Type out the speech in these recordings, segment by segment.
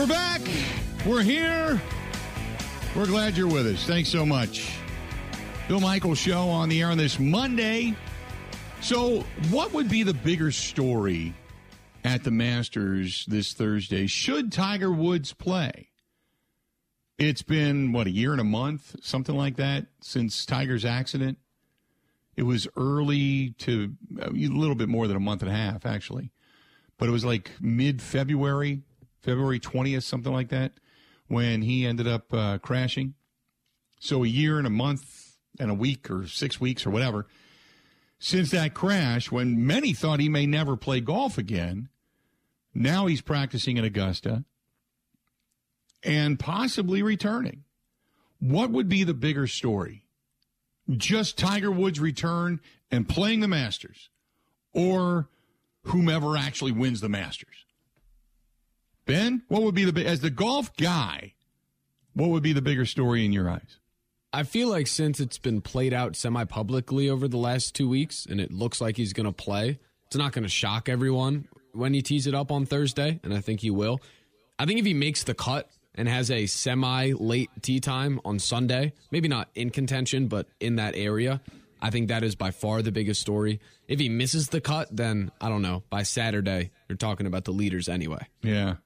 We're back. We're here. We're glad you're with us. Thanks so much. Bill Michaels show on the air on this Monday. So, what would be the bigger story at the Masters this Thursday? Should Tiger Woods play? It's been, what, a year and a month, something like that, since Tiger's accident. It was early to a little bit more than a month and a half, actually. But it was like mid February, February 20th, something like that, when he ended up uh, crashing. So a year and a month and a week or six weeks or whatever since that crash, when many thought he may never play golf again. Now he's practicing in Augusta and possibly returning. What would be the bigger story? Just Tiger Woods' return and playing the Masters, or whomever actually wins the Masters? Ben, what would be the as the golf guy? What would be the bigger story in your eyes? I feel like since it's been played out semi publicly over the last two weeks and it looks like he's going to play, it's not going to shock everyone when he tees it up on Thursday, and I think he will. I think if he makes the cut and has a semi late tee time on Sunday, maybe not in contention, but in that area, I think that is by far the biggest story. If he misses the cut, then I don't know. By Saturday, you're talking about the leaders anyway. Yeah.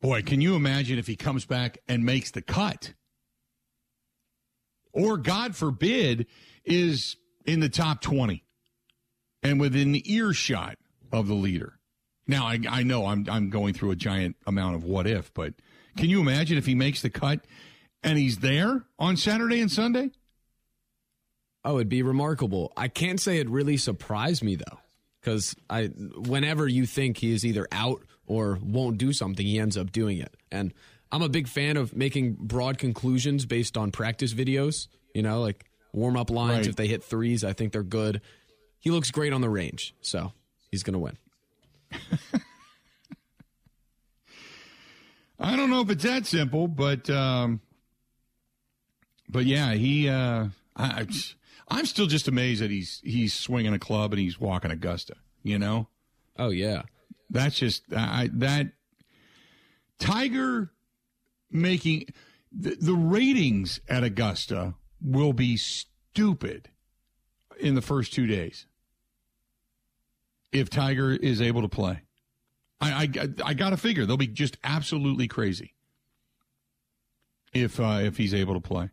Boy, can you imagine if he comes back and makes the cut? Or, God forbid, is in the top 20 and within earshot of the leader. Now, I, I know I'm, I'm going through a giant amount of what if, but can you imagine if he makes the cut and he's there on Saturday and Sunday? Oh, it'd be remarkable. I can't say it really surprised me though, because I whenever you think he is either out or won't do something, he ends up doing it. And I'm a big fan of making broad conclusions based on practice videos. You know, like warm up lines. Right. If they hit threes, I think they're good. He looks great on the range, so he's going to win. I don't know if it's that simple, but um, but yeah, he. Uh, I, I'm still just amazed that he's he's swinging a club and he's walking Augusta. You know. Oh yeah. That's just I that Tiger making the, the ratings at Augusta will be stupid in the first two days if Tiger is able to play. I I, I got to figure they'll be just absolutely crazy if uh, if he's able to play.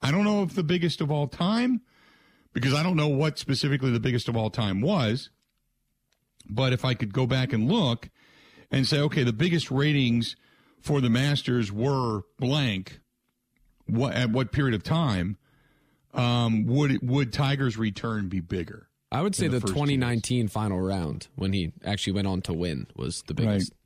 I don't know if the biggest of all time because I don't know what specifically the biggest of all time was. But if I could go back and look and say, okay, the biggest ratings for the Masters were blank, what at what period of time um, would would Tiger's return be bigger? I would say the, the 2019 final round when he actually went on to win was the biggest. Right.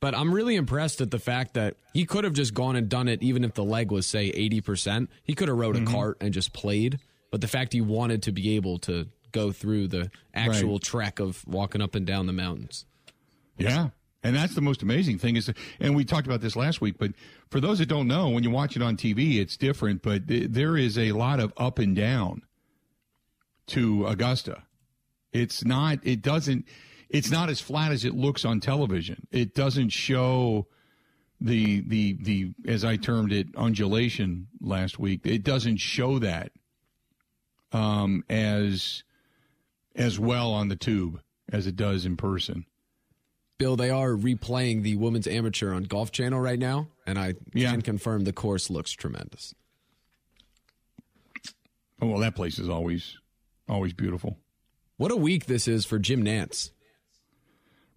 But I'm really impressed at the fact that he could have just gone and done it even if the leg was say 80%. He could have rode mm-hmm. a cart and just played, but the fact he wanted to be able to go through the actual right. trek of walking up and down the mountains. Yeah. And that's the most amazing thing is, and we talked about this last week, but for those that don't know, when you watch it on TV, it's different, but there is a lot of up and down to Augusta. It's not, it doesn't, it's not as flat as it looks on television. It doesn't show the, the, the, as I termed it, undulation last week. It doesn't show that, um, as, as well on the tube as it does in person. Bill, they are replaying the women's amateur on Golf Channel right now, and I yeah. can confirm the course looks tremendous. Oh, well, that place is always Always beautiful. What a week this is for Jim Nantz.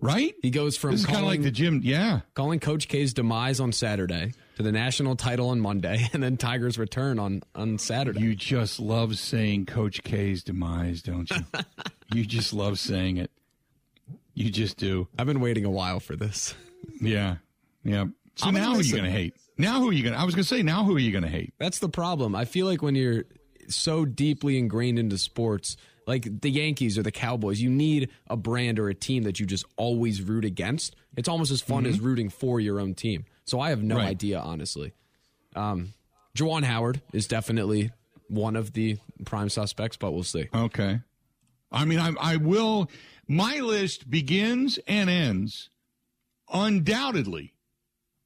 Right? He goes from this is kind of like the Jim, yeah, calling Coach K's demise on Saturday to the national title on Monday, and then Tiger's return on on Saturday. You just love saying Coach K's demise, don't you? you just love saying it. You just do. I've been waiting a while for this. Yeah, yeah. So I'm now who are you going to hate? Now who are you going? to I was going to say now who are you going to hate? That's the problem. I feel like when you're so deeply ingrained into sports, like the Yankees or the Cowboys, you need a brand or a team that you just always root against. It's almost as fun mm-hmm. as rooting for your own team. So I have no right. idea, honestly. Um, Juwan Howard is definitely one of the prime suspects, but we'll see. Okay. I mean, I, I will. My list begins and ends undoubtedly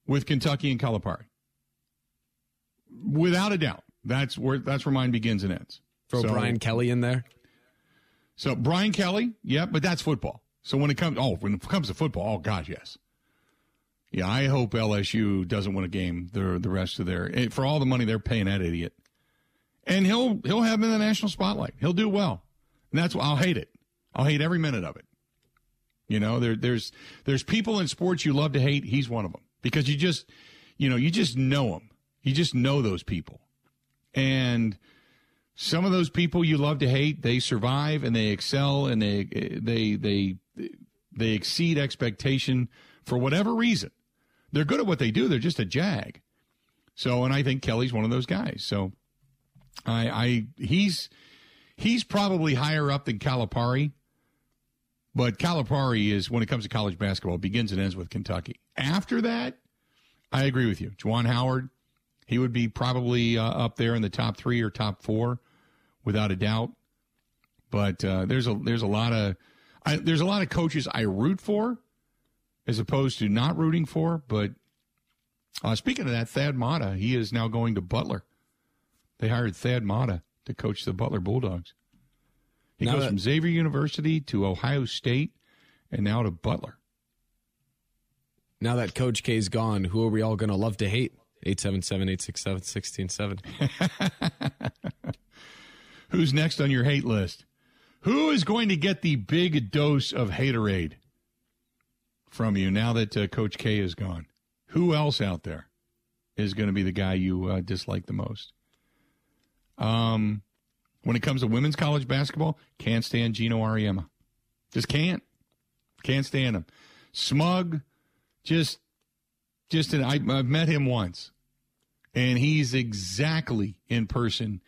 with Kentucky and Calipari. Without a doubt. That's where that's where mine begins and ends. Throw so, Brian Kelly in there. So Brian Kelly, yeah, but that's football. So when it comes, oh, when it comes to football, oh gosh, yes. Yeah, I hope LSU doesn't win a game the the rest of their eh, for all the money they're paying that idiot. And he'll he'll have in the national spotlight. He'll do well. And that's why I'll hate it. I'll hate every minute of it. You know, there there's there's people in sports you love to hate. He's one of them because you just you know you just know them. You just know those people, and some of those people you love to hate, they survive and they excel and they they they they exceed expectation for whatever reason. They're good at what they do. They're just a jag. So, and I think Kelly's one of those guys. So, I, I he's he's probably higher up than Calipari, but Calipari is when it comes to college basketball begins and ends with Kentucky. After that, I agree with you, Juwan Howard. He would be probably uh, up there in the top three or top four, without a doubt. But uh, there's a there's a lot of I, there's a lot of coaches I root for as opposed to not rooting for. But uh, speaking of that, Thad Matta, he is now going to Butler. They hired Thad Matta to coach the Butler Bulldogs. He now goes that, from Xavier University to Ohio State and now to Butler. Now that Coach K's gone, who are we all going to love to hate? 877 867 1670. Who's next on your hate list? Who is going to get the big dose of haterade? From you now that uh, Coach K is gone? Who else out there is going to be the guy you uh, dislike the most? Um, when it comes to women's college basketball, can't stand Geno Auriemma. Just can't. Can't stand him. Smug. Just, just an, I, I've met him once, and he's exactly in person.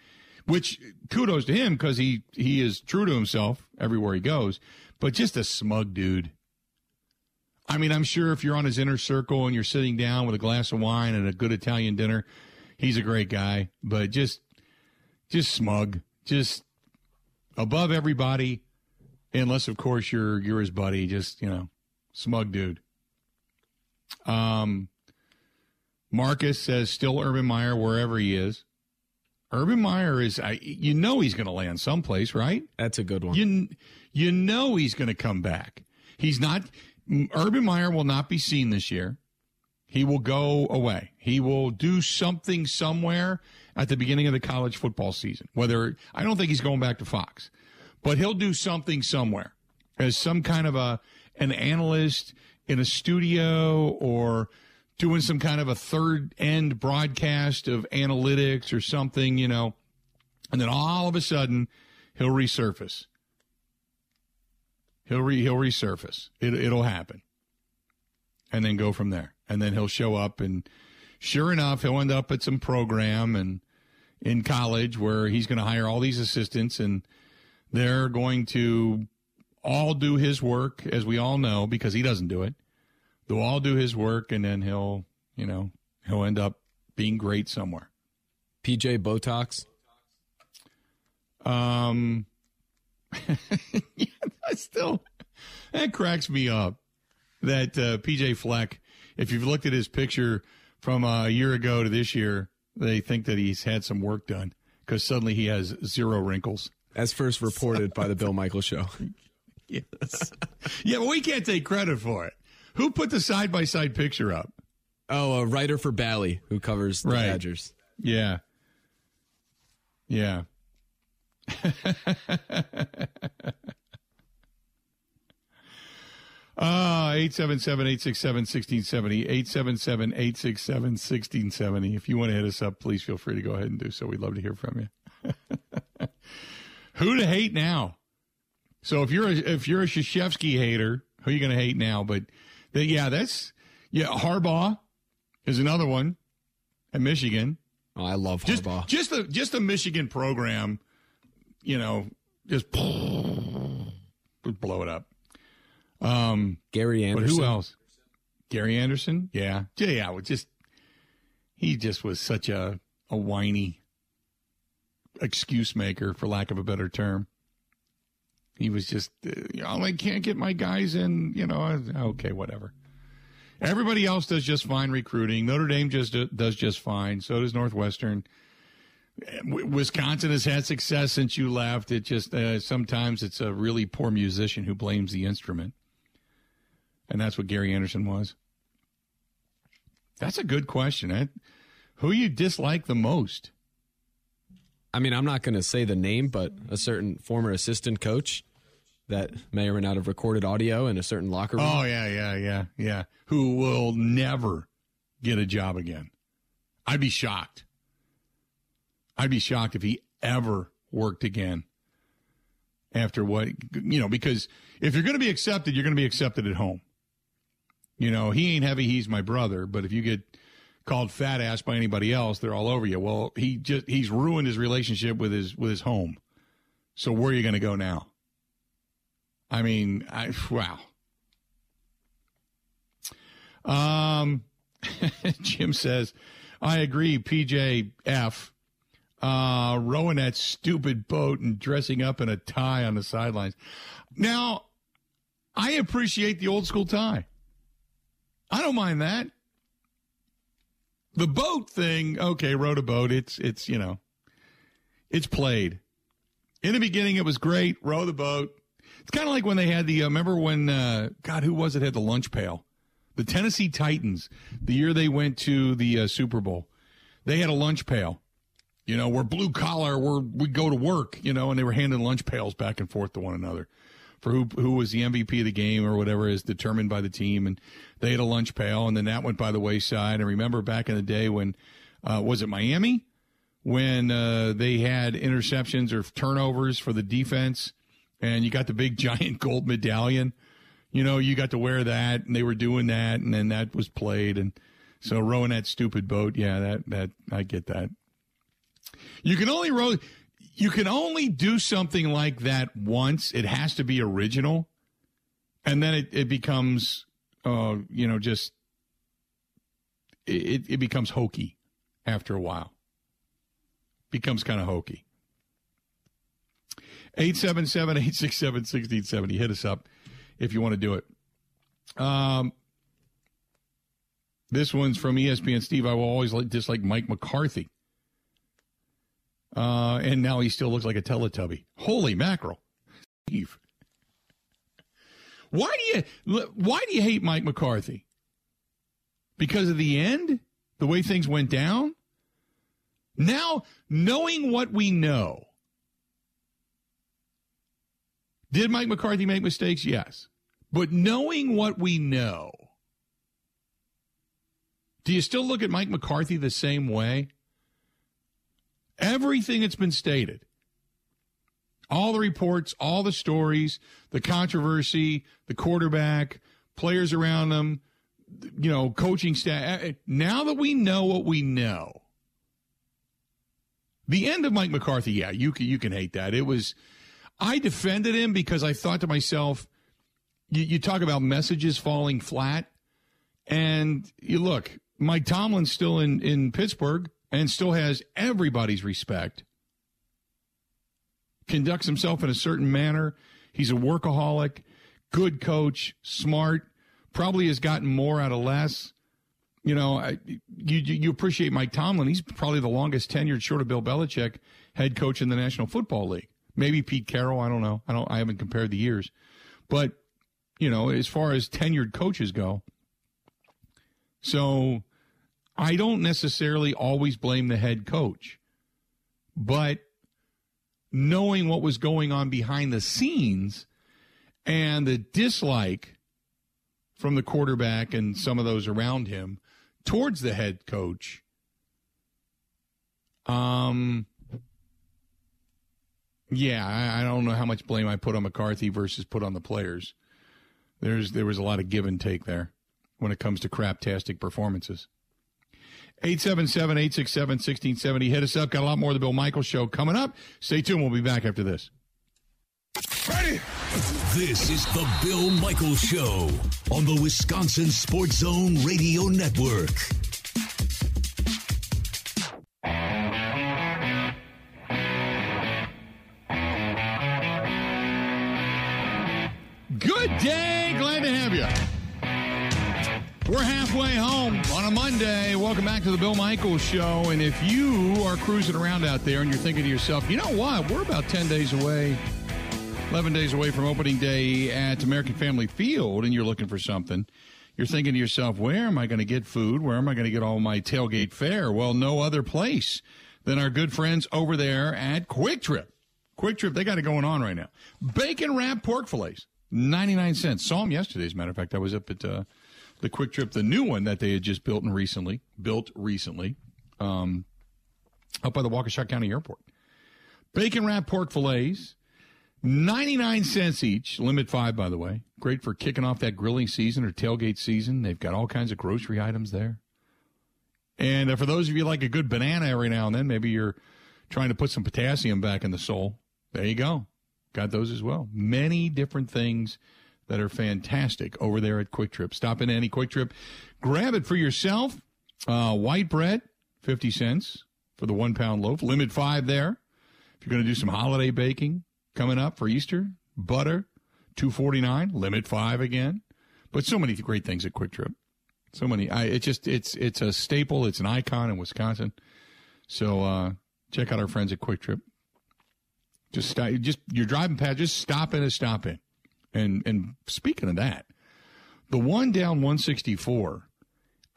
Which kudos to him because he he is true to himself everywhere he goes. But just a smug dude I mean, I'm sure if you're on his inner circle and you're sitting down with a glass of wine and a good Italian dinner, he's a great guy, but just just smug, just above everybody, unless of course you're you're his buddy, just, you know, smug dude. Um Marcus says still Urban Meyer wherever he is. Urban Meyer is, I, you know, he's going to land someplace, right? That's a good one. You, you know, he's going to come back. He's not. Urban Meyer will not be seen this year. He will go away. He will do something somewhere at the beginning of the college football season. Whether I don't think he's going back to Fox, but he'll do something somewhere as some kind of a an analyst in a studio or doing some kind of a third end broadcast of analytics or something, you know. And then all of a sudden he'll resurface. He'll re, he'll resurface. It, it'll happen, and then go from there. And then he'll show up, and sure enough, he'll end up at some program and in college where he's going to hire all these assistants, and they're going to all do his work, as we all know, because he doesn't do it. They'll all do his work, and then he'll, you know, he'll end up being great somewhere. PJ Botox. Um, yeah, still that cracks me up. That uh, PJ Fleck, if you've looked at his picture from a year ago to this year, they think that he's had some work done because suddenly he has zero wrinkles. As first reported by the Bill Michael Show. yes. Yeah, but we can't take credit for it. Who put the side by side picture up? Oh, a writer for Bally who covers the right. Badgers. Yeah. Yeah. Ah, 877-867-1670, 877-867-1670. If you want to hit us up, please feel free to go ahead and do so. We'd love to hear from you. who to hate now? So if you're a, if you're a Krzyzewski hater, who are you going to hate now? But the, yeah, that's yeah. Harbaugh is another one at Michigan. Oh, I love Harbaugh. Just, just the just the Michigan program, you know, just blow it up. Um, Gary Anderson. But who else? Gary Anderson. Yeah, yeah. Well, just he just was such a a whiny excuse maker, for lack of a better term. He was just, uh, you know, I can't get my guys in. You know, okay, whatever. Everybody else does just fine recruiting. Notre Dame just does just fine. So does Northwestern. Wisconsin has had success since you left. It just uh, sometimes it's a really poor musician who blames the instrument, and that's what Gary Anderson was. That's a good question. Eh? Who you dislike the most? I mean, I'm not going to say the name, but a certain former assistant coach that may or may not have recorded audio in a certain locker room. Oh yeah, yeah, yeah, yeah. Who will never get a job again? I'd be shocked. I'd be shocked if he ever worked again after what you know. Because if you're going to be accepted, you're going to be accepted at home. You know, he ain't heavy. He's my brother. But if you get called fat ass by anybody else, they're all over you. Well, he just he's ruined his relationship with his with his home. So where are you going to go now? I mean, I wow. Um, Jim says, I agree. PJF, uh, rowing that stupid boat and dressing up in a tie on the sidelines. Now, I appreciate the old school tie. I don't mind that. The boat thing, okay, rowed a boat. It's it's you know, it's played. In the beginning, it was great. Row the boat. It's kind of like when they had the. Uh, remember when uh, God, who was it? Had the lunch pail. The Tennessee Titans, the year they went to the uh, Super Bowl, they had a lunch pail. You know, we're blue collar. We're we go to work. You know, and they were handing lunch pails back and forth to one another for who who was the MVP of the game or whatever is determined by the team. And they had a lunch pail, and then that went by the wayside. And remember back in the day when uh, was it Miami when uh, they had interceptions or turnovers for the defense, and you got the big giant gold medallion. You know, you got to wear that, and they were doing that, and then that was played, and so rowing that stupid boat, yeah, that that I get that. You can only row you can only do something like that once. It has to be original. And then it, it becomes, uh, you know, just, it, it becomes hokey after a while. Becomes kind of hokey. 877 867 1670. Hit us up if you want to do it. Um, this one's from ESPN Steve. I will always like, dislike Mike McCarthy. Uh, and now he still looks like a Teletubby. Holy mackerel, Steve! Why do you why do you hate Mike McCarthy? Because of the end, the way things went down. Now, knowing what we know, did Mike McCarthy make mistakes? Yes, but knowing what we know, do you still look at Mike McCarthy the same way? Everything that's been stated, all the reports, all the stories, the controversy, the quarterback, players around them, you know, coaching staff. Eh, eh, now that we know what we know, the end of Mike McCarthy, yeah, you can, you can hate that. It was, I defended him because I thought to myself, you, you talk about messages falling flat, and you look, Mike Tomlin's still in, in Pittsburgh and still has everybody's respect, conducts himself in a certain manner. He's a workaholic, good coach, smart, probably has gotten more out of less. You know, I, you you appreciate Mike Tomlin. He's probably the longest tenured, short of Bill Belichick, head coach in the National Football League. Maybe Pete Carroll. I don't know. I don't. I haven't compared the years, but you know, as far as tenured coaches go, so I don't necessarily always blame the head coach, but knowing what was going on behind the scenes and the dislike from the quarterback and some of those around him towards the head coach, um, yeah, I, I don't know how much blame I put on McCarthy versus put on the players. There's there was a lot of give and take there when it comes to craptastic performances. 877 867 1670. Hit us up. Got a lot more of the Bill Michaels show coming up. Stay tuned. We'll be back after this. Ready? This is the Bill Michaels Show on the Wisconsin Sports Zone Radio Network. The Bill Michaels Show. And if you are cruising around out there and you're thinking to yourself, you know what? We're about 10 days away, 11 days away from opening day at American Family Field, and you're looking for something. You're thinking to yourself, where am I going to get food? Where am I going to get all my tailgate fare? Well, no other place than our good friends over there at Kwik Trip. Kwik Trip, they got it going on right now. Bacon wrapped pork fillets, 99 cents. Saw them yesterday, as a matter of fact. I was up at uh, the Kwik Trip, the new one that they had just built and recently, built recently, um, up by the Waukesha County Airport. Bacon wrapped pork fillets, 99 cents each, limit five, by the way. Great for kicking off that grilling season or tailgate season. They've got all kinds of grocery items there. And uh, for those of you like a good banana every now and then, maybe you're trying to put some potassium back in the soul. There you go. Got those as well. Many different things that are fantastic over there at Kwik Trip. Stop in any Kwik Trip, grab it for yourself. Uh, white bread, 50 cents for the one pound loaf. Limit five there. If you're going to do some holiday baking coming up for Easter, butter, 249, limit five again. But so many great things at Kwik Trip. So many. I, it just it's it's a staple. It's an icon in Wisconsin. So uh, check out our friends at Kwik Trip. Just stop, just you're driving past. Just stop in a stop in. And and speaking of that, the one down 164.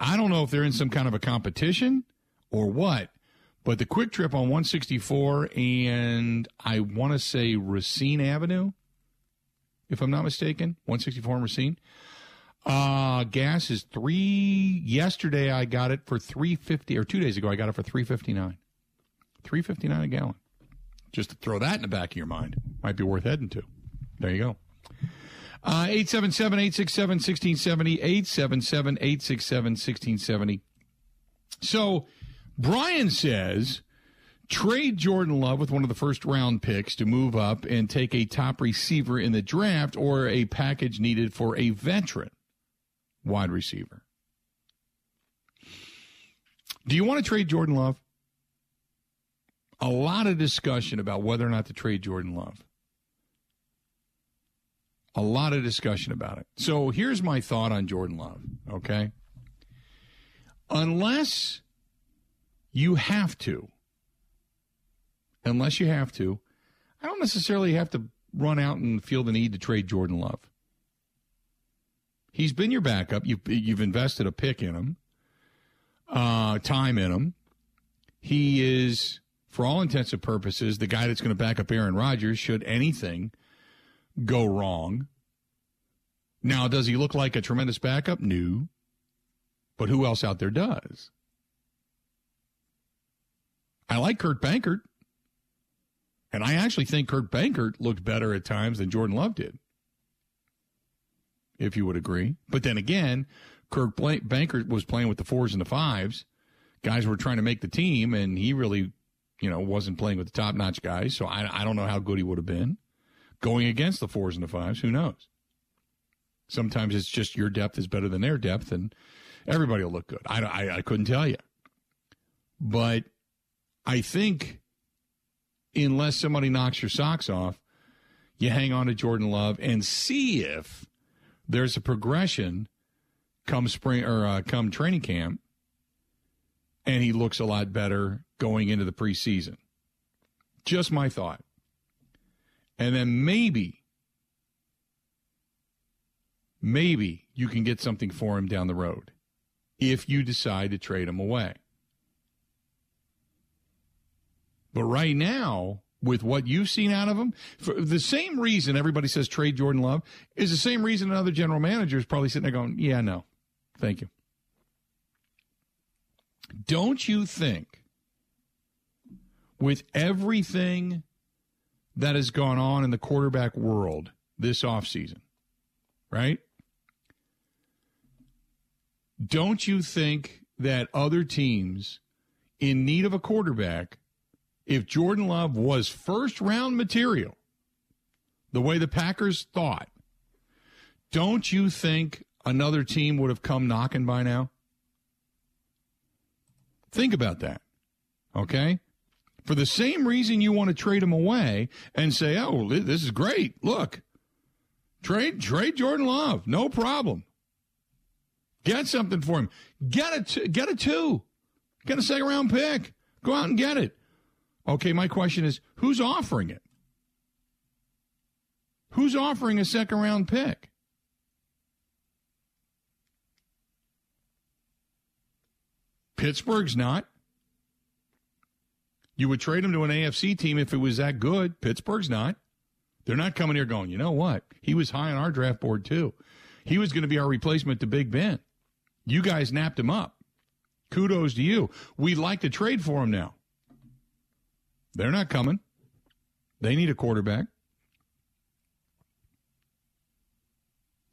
I don't know if they're in some kind of a competition or what, but the Kwik Trip on 164 and I want to say Racine Avenue, if I'm not mistaken, 164 and Racine. Uh, gas is three. Yesterday I got it for 350, or two days ago I got it for 359. 359 a gallon. Just to throw that in the back of your mind. Might be worth heading to. There you go. Uh, 877 867 1670. 877 867 1670. So, Brian says trade Jordan Love with one of the first round picks to move up and take a top receiver in the draft or a package needed for a veteran wide receiver. Do you want to trade Jordan Love? A lot of discussion about whether or not to trade Jordan Love. A lot of discussion about it. So here's my thought on Jordan Love, okay? Unless you have to, unless you have to, I don't necessarily have to run out and feel the need to trade Jordan Love. He's been your backup. You've you've invested a pick in him, uh, time in him. He is, for all intents and purposes, the guy that's going to back up Aaron Rodgers should anything go wrong. Now, does he look like a tremendous backup? No. But who else out there does? I like Kurt Benkert. And I actually think Kurt Benkert looked better at times than Jordan Love did if you would agree. But then again, Kirk Benkert was playing with the fours and the fives. Guys were trying to make the team, and he really, you know, wasn't playing with the top notch guys. So I, I don't know how good he would have been going against the fours and the fives. Who knows? Sometimes it's just your depth is better than their depth, and everybody will look good. I, I, I couldn't tell you. But I think unless somebody knocks your socks off, you hang on to Jordan Love and see if there's a progression come spring or uh, come training camp, and he looks a lot better going into the preseason. Just my thought. And then maybe, maybe you can get something for him down the road if you decide to trade him away. But right now, with what you've seen out of him, for the same reason everybody says trade Jordan Love is the same reason another general manager is probably sitting there going, yeah, no, thank you. Don't you think with everything that has gone on in the quarterback world this offseason, right? Don't you think that other teams in need of a quarterback if Jordan Love was first round material, the way the Packers thought, don't you think another team would have come knocking by now? Think about that. Okay? For the same reason you want to trade him away and say, oh, this is great. Look, Trade trade Jordan Love, no problem. Get something for him. Get a t- get a two. Get a second round pick. Go out and get it. Okay, my question is who's offering it? Who's offering a second round pick? Pittsburgh's not. You would trade him to an AFC team if it was that good. Pittsburgh's not. They're not coming here going, you know what? He was high on our draft board too. He was going to be our replacement to Big Ben. You guys napped him up. Kudos to you. We'd like to trade for him now. They're not coming. They need a quarterback.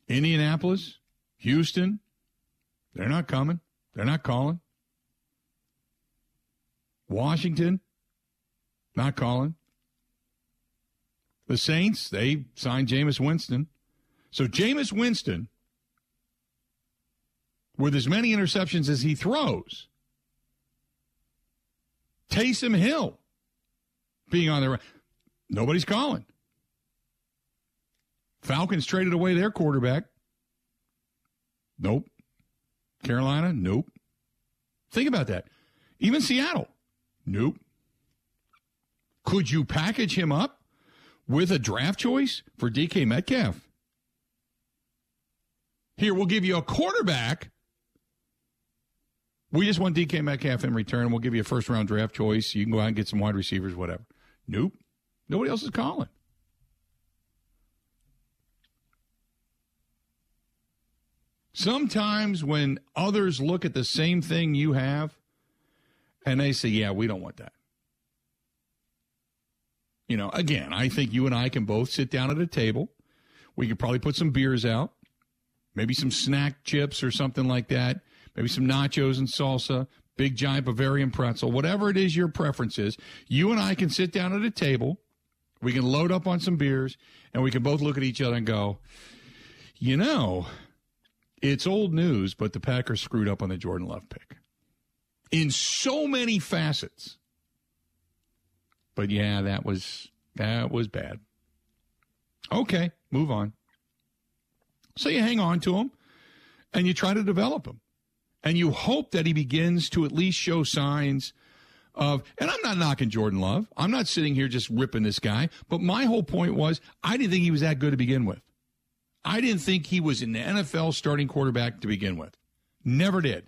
Indianapolis, Houston, they're not coming. They're not calling. Washington, not calling. The Saints, they signed Jameis Winston. So Jameis Winston, with as many interceptions as he throws, Taysom Hill being on the nobody's calling. Falcons traded away their quarterback. Nope. Carolina, nope. Think about that. Even Seattle, nope. Could you package him up with a draft choice for DK Metcalf? Here, we'll give you a quarterback. We just want DK Metcalf in return. We'll give you a first round draft choice. You can go out and get some wide receivers, whatever. Nope. Nobody else is calling. Sometimes when others look at the same thing you have and they say, yeah, we don't want that. You know, again, I think you and I can both sit down at a table. We could probably put some beers out, maybe some snack chips or something like that, maybe some nachos and salsa, big giant Bavarian pretzel, whatever it is your preference is. You and I can sit down at a table. We can load up on some beers and we can both look at each other and go, you know, it's old news, but the Packers screwed up on the Jordan Love pick in so many facets. But yeah, that was that was bad. Okay, move on. So you hang on to him and you try to develop him. And you hope that he begins to at least show signs of and I'm not knocking Jordan Love. I'm not sitting here just ripping this guy, but my whole point was I didn't think he was that good to begin with. I didn't think he was an NFL starting quarterback to begin with. Never did.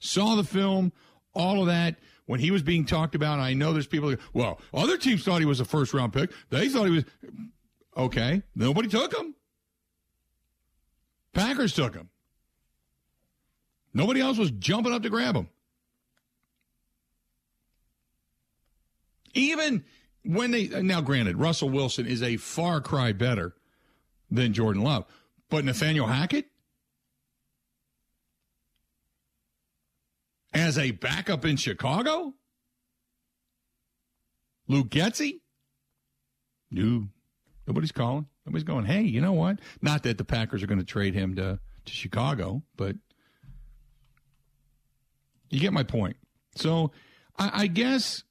Saw the film, all of that. When he was being talked about, I know there's people, well, other teams thought he was a first round pick. They thought he was, okay. Nobody took him. Packers took him. Nobody else was jumping up to grab him. Even when they, now granted, Russell Wilson is a far cry better than Jordan Love. But Nathaniel Hackett? As a backup in Chicago? Luke Getsy? No. Nobody's calling. Nobody's going, hey, you know what? Not that the Packers are going to trade him to, to Chicago, but you get my point. So I, I guess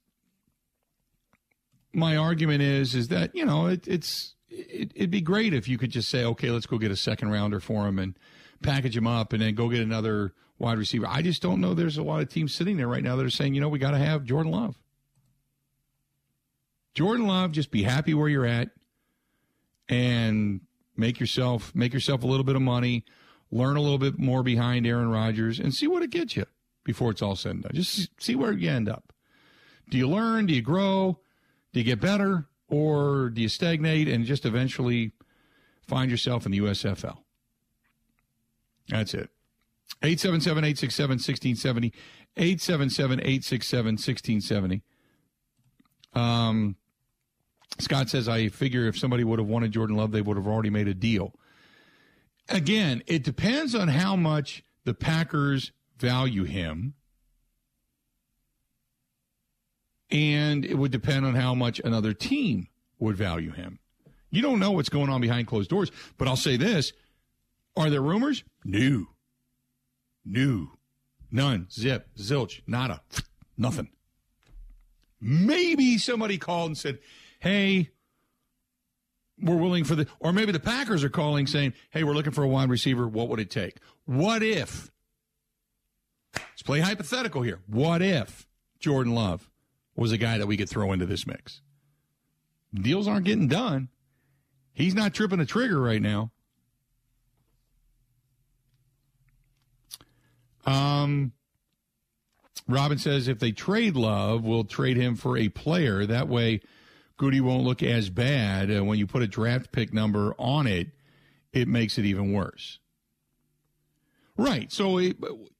my argument is is that, you know, it, it's it, would be great if you could just say, okay, let's go get a second rounder for him and package him up and then go get another wide receiver. I just don't know there's a lot of teams sitting there right now that are saying, you know, we got to have Jordan Love. Jordan Love, just be happy where you're at and make yourself make yourself a little bit of money, learn a little bit more behind Aaron Rodgers and see what it gets you before it's all said and done. Just see where you end up. Do you learn? Do you grow? Do you get better? Or do you stagnate and just eventually find yourself in the USFL? That's it. 877 867 1670. 877 867 1670. Um, Scott says, I figure if somebody would have wanted Jordan Love, they would have already made a deal. Again, it depends on how much the Packers value him. And it would depend on how much another team would value him. You don't know what's going on behind closed doors, but I'll say this. Are there rumors? No. No. None. Zip. Zilch. Nada. Nothing. Maybe somebody called and said, hey, we're willing for the, or maybe the Packers are calling saying, hey, we're looking for a wide receiver. What would it take? What if? Let's play hypothetical here. What if Jordan Love was a guy that we could throw into this mix? Deals aren't getting done. He's not tripping a trigger right now. Um, Robin says if they trade Love, we'll trade him for a player. That way, Gutey won't look as bad. Uh, when you put a draft pick number on it, it makes it even worse. Right. So if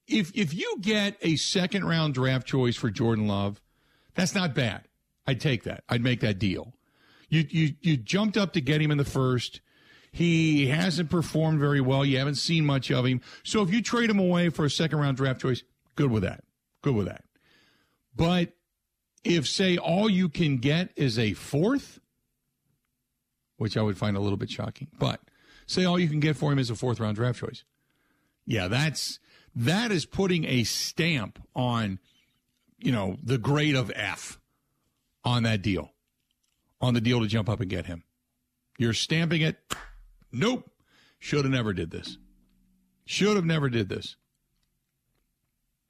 if you get a second round draft choice for Jordan Love, that's not bad. I'd take that. I'd make that deal. You you you jumped up to get him in the first. He hasn't performed very well. You haven't seen much of him. So if you trade him away for a second round draft choice, good with that. Good with that. But if, say, all you can get is a fourth, which I would find a little bit shocking, but say all you can get for him is a fourth round draft choice. Yeah, that's that is putting a stamp on, you know, the grade of F on that deal, on the deal to jump up and get him. You're stamping it. Nope. Should have never did this. Should have never did this.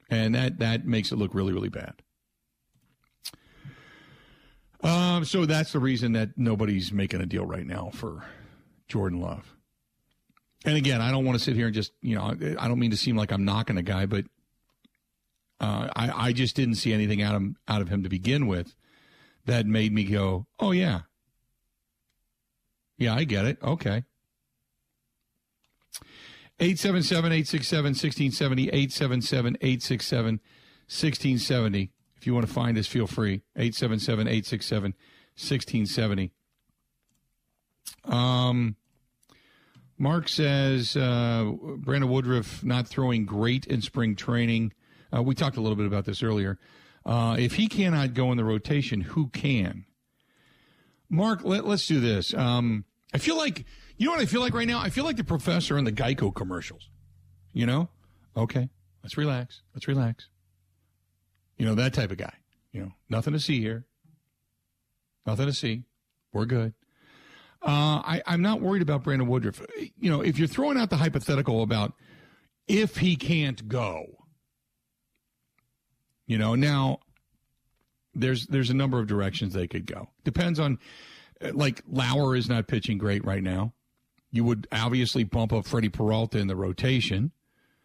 And that that makes it look really really bad. Um, so that's the reason that nobody's making a deal right now for Jordan Love. And again, I don't want to sit here and just, you know, I don't mean to seem like I'm knocking a guy, but uh, I, I just didn't see anything out of, out of him to begin with that made me go, oh, yeah. Yeah, I get it. Okay. 877 867 1670, 877 867 1670. If you want to find us, feel free. 877 867 1670. Um, Mark says uh, Brandon Woodruff not throwing great in spring training. Uh, we talked a little bit about this earlier. Uh, if he cannot go in the rotation, who can? Mark, let, us do this. Um, I feel like, you know what I feel like right now? I feel like the professor in the Geico commercials. You know? Okay, let's relax. Let's relax. You know, that type of guy. You know, nothing to see here. Nothing to see. We're good. Uh, I, I'm not worried about Brandon Woodruff. You know, if you're throwing out the hypothetical about if he can't go, you know, now there's there's a number of directions they could go. Depends on, like Lauer is not pitching great right now. You would obviously bump up Freddie Peralta in the rotation,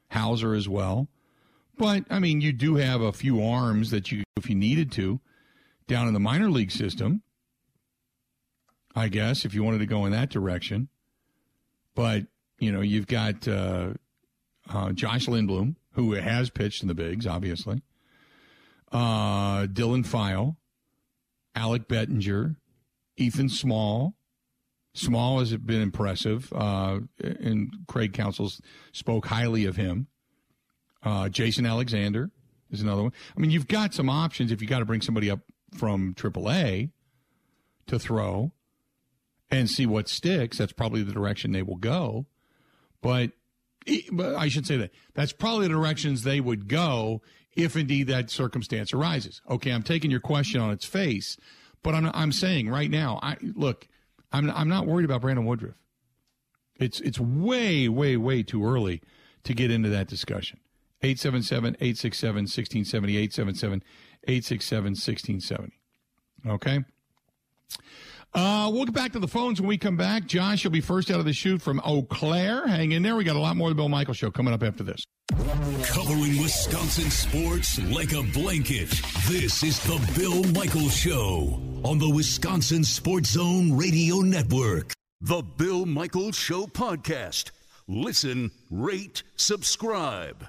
Houser as well. But I mean, you do have a few arms that you, if you needed to, down in the minor league system. I guess if you wanted to go in that direction, but you know you've got uh, uh, Josh Lindblom, who has pitched in the bigs, obviously. Uh, Dylan File, Alec Bettinger, Ethan Small. Small has been impressive, uh, and Craig Counsell spoke highly of him. Uh, Jason Alexander is another one. I mean, you've got some options if you got to bring somebody up from AAA to throw and see what sticks. That's probably the direction they will go. But, but I should say that that's probably the directions they would go if indeed that circumstance arises. Okay, I'm taking your question on its face, but I'm I'm saying right now, I look, I'm I'm not worried about Brandon Woodruff. It's it's way way way too early to get into that discussion. 877 867 1670. 877 867 1670. Okay. Uh, we'll get back to the phones when we come back. Josh, you'll be first out of the chute from Eau Claire. Hang in there. We got a lot more of the Bill Michael Show coming up after this. Covering Wisconsin sports like a blanket. This is the Bill Michael Show on the Wisconsin Sports Zone Radio Network. The Bill Michael Show podcast. Listen, rate, subscribe.